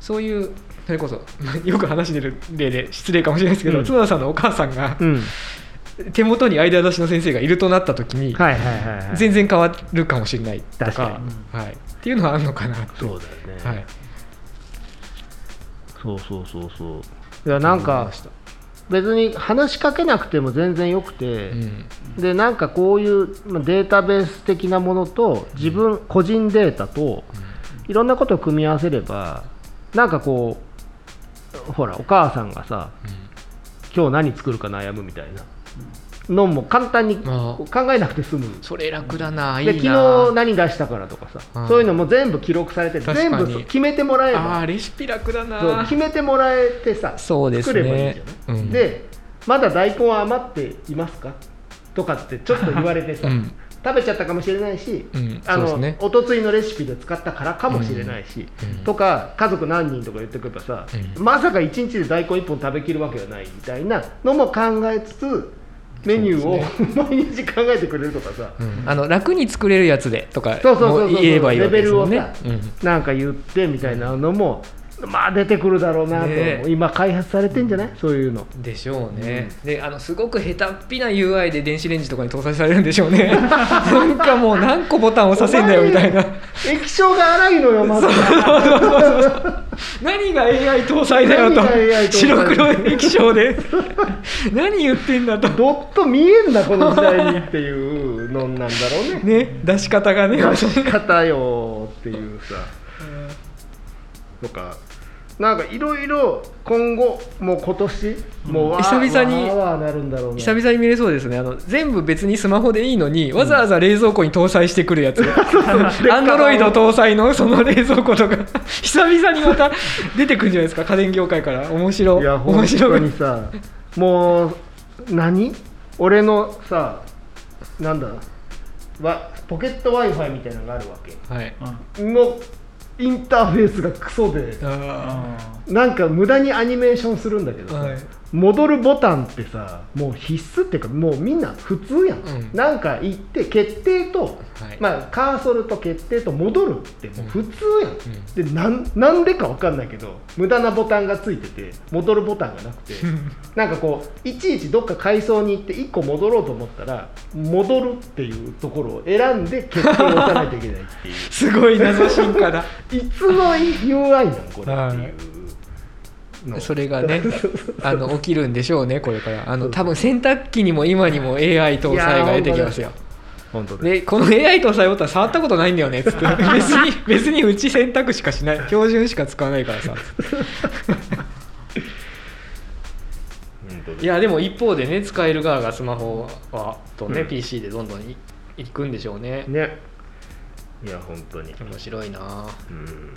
そういうそれこそ よく話してる例で失礼かもしれないですけど、うん。角田さんのお母さんがうん。手元にアイデア出しの先生がいるとなった時に、はいはいはいはい全然変わるかもしれないとかはい、っていうのはあるのかなそうだよね、はい、そうそうそうそう。いやなんか別に話しかけなくても全然よくて、うん。でなんかこういうまあデータベース的なものと自分個人データといろんなことを組み合わせればなんかこうほらお母さんがさ今日何作るか悩むみたいなのも簡単にあ考えなくて済む。それ楽だないいな。で昨日何出したからとかさうん。そういうのも全部記録されて全部決めてもらえあばーレシピ楽だな。決めてもらえてさそうです作ればいいねじゃない、うん。でまだ大根は余っていますか？とかってちょっと言われてさ、うん。食べちゃったかもしれないし、うん。あのおとついのレシピで使ったからかもしれないし、うん。とか家族何人とか言ってくればさ、うんまさか1日で大根1本食べきるわけはないみたいなのも考えつつメニューを、毎日考えてくれるとかさ、うん。あの楽に作れるやつでとか言えばいいわけですよね。レベルをさなんか言ってみたいなのも、まあ出てくるだろうなと、ね。今開発されてんじゃない？そういうの。うんでしょうね、であのすごく下手っぴな UI で電子レンジとかに搭載されるんでしょうね。なんかもう何個ボタン押させんだよみたいな。液晶が荒いのよまず何が AI 搭載だよと。白黒液晶で。何言ってんだと。ドット見えんだこの時代にっていうのなんだろうね。ね。出し方がね。出し方よっていうさ。とかなんかいろいろ今後もう今年もうわー久々にわーわーなるんだろうな久々に見れそうですね。あの全部別にスマホでいいのにわざわざ冷蔵庫に搭載してくるやつ。アンドロイド搭載のその冷蔵庫とか。久々にまた出てくるんじゃないですか？家電業界から。面白い。や本面白い。当にさもう何？俺のさなんだ？わポケット w i f i みたいなのがあるわけ。はい。うん。のインターフェースがクソであなんか無駄にアニメーションするんだけどさ、はい戻るボタンってさもう必須っていうかもうみんな普通やん、うん。なんか行って決定と、はい。まあ、カーソルと決定と戻るってもう普通やん、ん。でなんなんでか分かんないけど無駄なボタンがついてて戻るボタンがなくて なんかこういちいちどっか階層に行って1個戻ろうと思ったら戻るっていうところを選んで決定を押さないといけないっていう。すごい謎進化だ。いつの UI なんこれっていう。のそれがね あの起きるんでしょうねこれから。あの多分洗濯機にも今にも AI 搭載が出てきますよ。本当ででこの AI 搭載ボタン触ったことないんだよねっつって。別に別にうち選択しかしない。標準しか使わないからさ。いやでも一方でね使える側がスマホはとね、うん。PC でどんどんいいくんでしょうね。ね。いや本当に。面白いなはうん。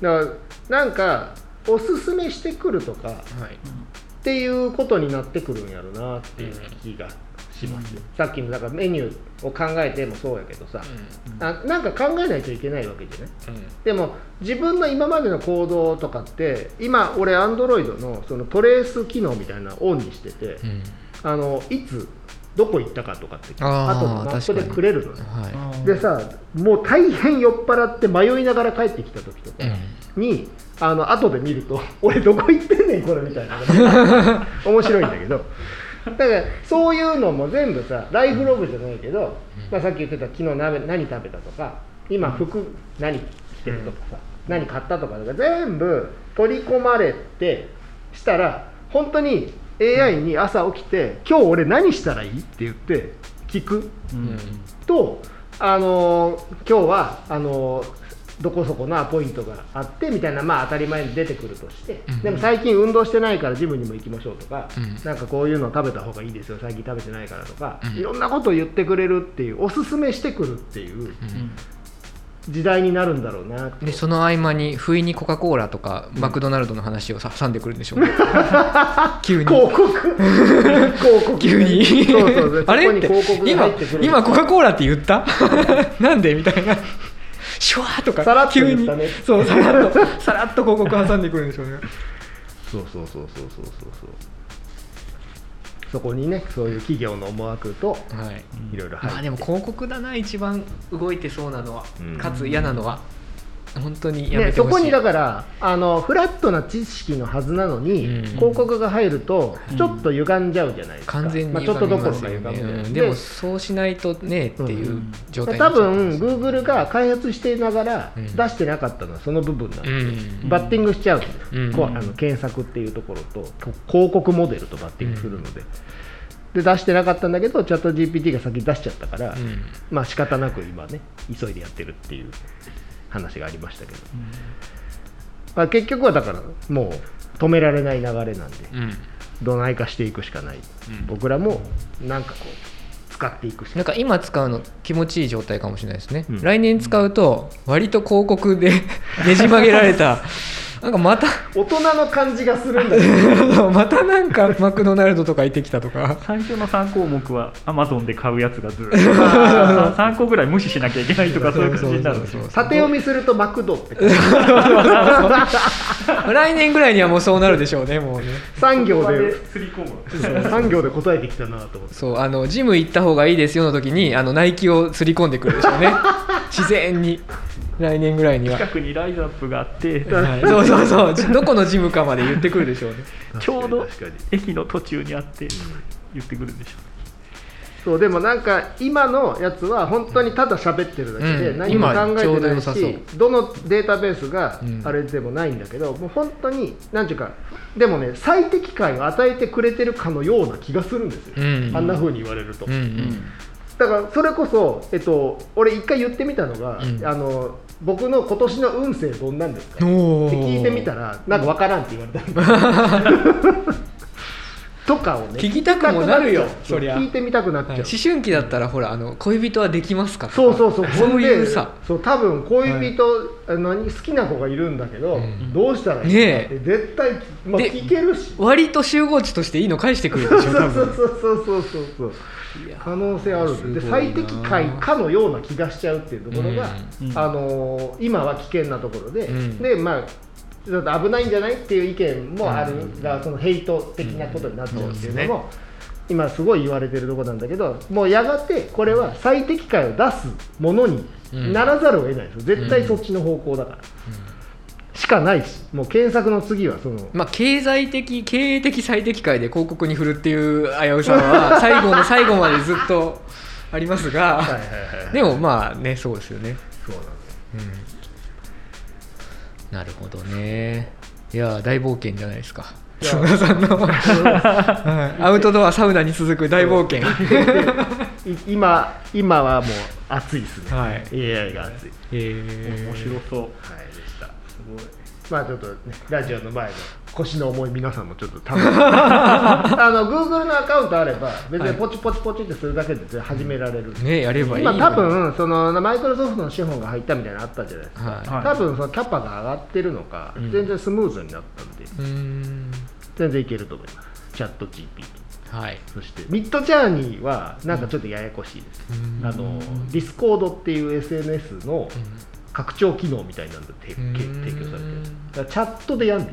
だからなんかおすすめしてくるとかい。っていうことになってくるんやろなっていう気がします。よ、さっきのだからメニューを考えてもそうやけどさ、あなんか考えないといけないわけじゃない？でも自分の今までの行動とかって今俺アンドロイドのそのトレース機能みたいなのオンにしてて、うん。あのいつどこ行ったかとかってあー後でマップでくれるのね。はい。でさもう大変酔っ払って迷いながら帰ってきた時とかに、あの後で見ると「俺どこ行ってんねんこれ」みたいな 面白いんだけど。だからそういうのも全部さライフログじゃないけど、まあ、さっき言ってた昨日鍋何食べたとか今服何着てるとかさ、何買ったとかとか全部取り込まれてしたら本当に AI に朝起きて「今日俺何したらいい?」って言って聞く。うん。と、あのー今日はあのーどこそこのアポイントがあってみたいな、まあ、当たり前に出てくるとして、うんでも最近運動してないからジムにも行きましょうとか、うん。なんかこういうの食べた方がいいですよ最近食べてないからとか、うん。いろんなことを言ってくれるっていうおすすめしてくるっていううん。時代になるんだろうな。でその合間に不意にコカ・コーラとかマクドナルドの話をさ挟んでくるんでしょうね。急に。広告。広告。急にそうそうそう。あれ？って今コカ・コーラって言った？なんで？みたいなシュワーとかさらっと急に。そうさらっとさらっと広告挟んでくるんでしょうね。そうそうそうそうそうそうそう。そこにねそういう企業の思惑とはい。いろいろ入って。まあでも広告だな一番動いてそうなのは、うん。かつ嫌なのは本当にやめね、てほしい、そこにだからあのフラットな知識のはずなのに、うん。広告が入るとちょっと歪んじゃうじゃないですか、完全にまあ、ちょっとどころか歪むじゃないうん。でもそうしないとねっていう状態にな多分ます Google が開発していながらうん。出してなかったのはその部分なんで、うん。バッティングしちゃうんです、うん。こうあの検索っていうところと広告モデルとバッティングするので、で出してなかったんだけどチャット GPT が先出しちゃったから、うん。まあ仕方なく今ね急いでやってるっていう話がありましたけど、まあ、結局はだからもう止められない流れなんで、うん。どないかしていくしかない、うん。僕らもなんかこう使っていくしかなんか今使うの気持ちいい状態かもしれないですね、うん。来年使うと割と広告で ねじ曲げられたなんかまた大人の感じがするんだけど。またなんかマクドナルドとか行ってきたとか。最初の3項目はアマゾンで買うやつがずっと3個ぐらい無視しなきゃいけないとかそういう感じになるんですよ。縦読みするとマクドって来年ぐらいにはもうそうなるでしょうねもうね。産業ここでですり込む産業で答えてきたなと思って。そうあのジム行った方がいいですよの時にあのナイキをすり込んでくるでしょうね。自然に来年ぐらいには、近くにライズアップがあってはい、そうそうそう。じどこのジムかまで言ってくるでしょうね。ちょうど駅の途中にあって言ってくるんでしょそうでもなんか今のやつは本当にただ喋ってるだけでうん。何も考えてないし、どのデータベースがうん。あれでもないんだけど、もう本当に何ていうかでもね最適解を与えてくれてるかのような気がするんですよ、うん。あんな風に言われると、だからそれこそ、えっと、俺一回言ってみたのが、うん。あの僕の今年の運勢どんなんですか？って聞いてみたらなんか分からんって言われたんで とかをね聞きたくもなるよそりゃ。聞いてみたくなっちゃう、はい。思春期だったらほらあの恋人はできますかそうそうそう。そういうさ。そう多分恋人、あの好きな子がいるんだけど、うん。どうしたらいいねかって絶対、まあ、で聞けるし。割と集合値としていいの返してくるでしょ多そうそう分そうそうそうそう。可能性ある。んで最適解かのような気がしちゃうっていうところが、うん。うん。あのー今は危険なところで、うん。でまあちょっと危ないんじゃない？っていう意見もあるうん。が、そのヘイト的なことになっちゃうっていうのも、今すごい言われてるところなんだけどもうやがてこれは最適解を出すものにならざるを得ないです。よ絶対そっちの方向だから、しかないしもう検索の次はその。まあ、経済的経営的最適解で広告に振るっていう危うさは最後の 最後までずっとありますが、でもまあねそうですよね、そうなんですうん、なるほどね。いや大冒険じゃないですか。いや菅田さんの、はいアウトドアサウナに続く大冒険。い今今はもう暑いですね、はい AI が暑い、えー面白そうはいでしたまあちょっとねラジオの前の腰の重い皆さんもちょっと試して あの Google のアカウントあれば別にポチポチポチってするだけで始められる、ねやればいい今多分そのマイクロソフトの資本が入ったみたいなのあったじゃないですか、はい。はい多分そのキャパが上がってるのか、うん。全然スムーズになったんでうーん。全然いけると思います。チャット GPT はい。そして Midjourney はなんかちょっとややこしいです、うん。あの Discord っていう SNS の拡張機能みたいなので提供されてる。チャットでやんねん。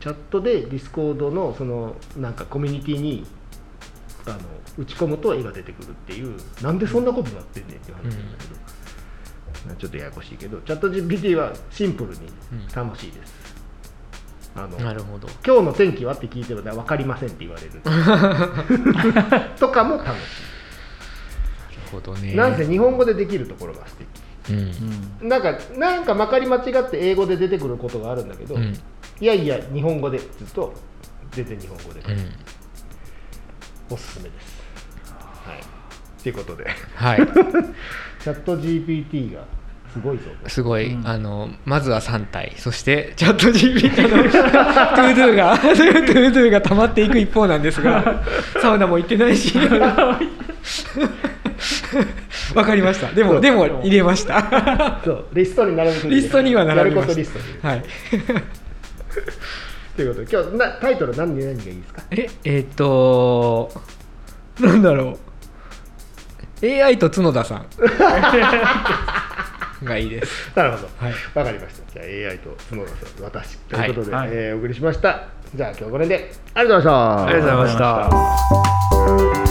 チャットでディスコードのそのなんかコミュニティにあの打ち込むと絵が出てくるっていうなんでそんなことになってんねんっていう話なんだけど、ちょっとややこしいけどチャット GPT はシンプルに楽しいです、あのなるほど。今日の天気はって聞いても分かりませんって言われる。とかも楽しなるほどね。いなんせ日本語でできるところが素敵。うん。なんかなんかまかり間違って英語で出てくることがあるんだけど、うん。いやいや日本語でずっと全然日本語で、うん。おすすめです。はい。ということで。はい。チャット GPT がすごいぞ。すごい、うん。あのまずは3体。そしてチャット GPT の トゥードゥが トゥードゥが溜まっていく一方なんですがサウナも行ってないし わかりました。でもでも入れました。そう。リストに並べてリストには並びまやることリストはい。ということで今日なタイトル何何がいいですか？ええーっとなんだろう。AI と角田さん。がいいです。なるほど。はい。わかりました。じゃあ AI と角田さん私。ということで、はい。えーお送りしました。じゃあ今日はこれで。ありがとうございました。ありがとうございました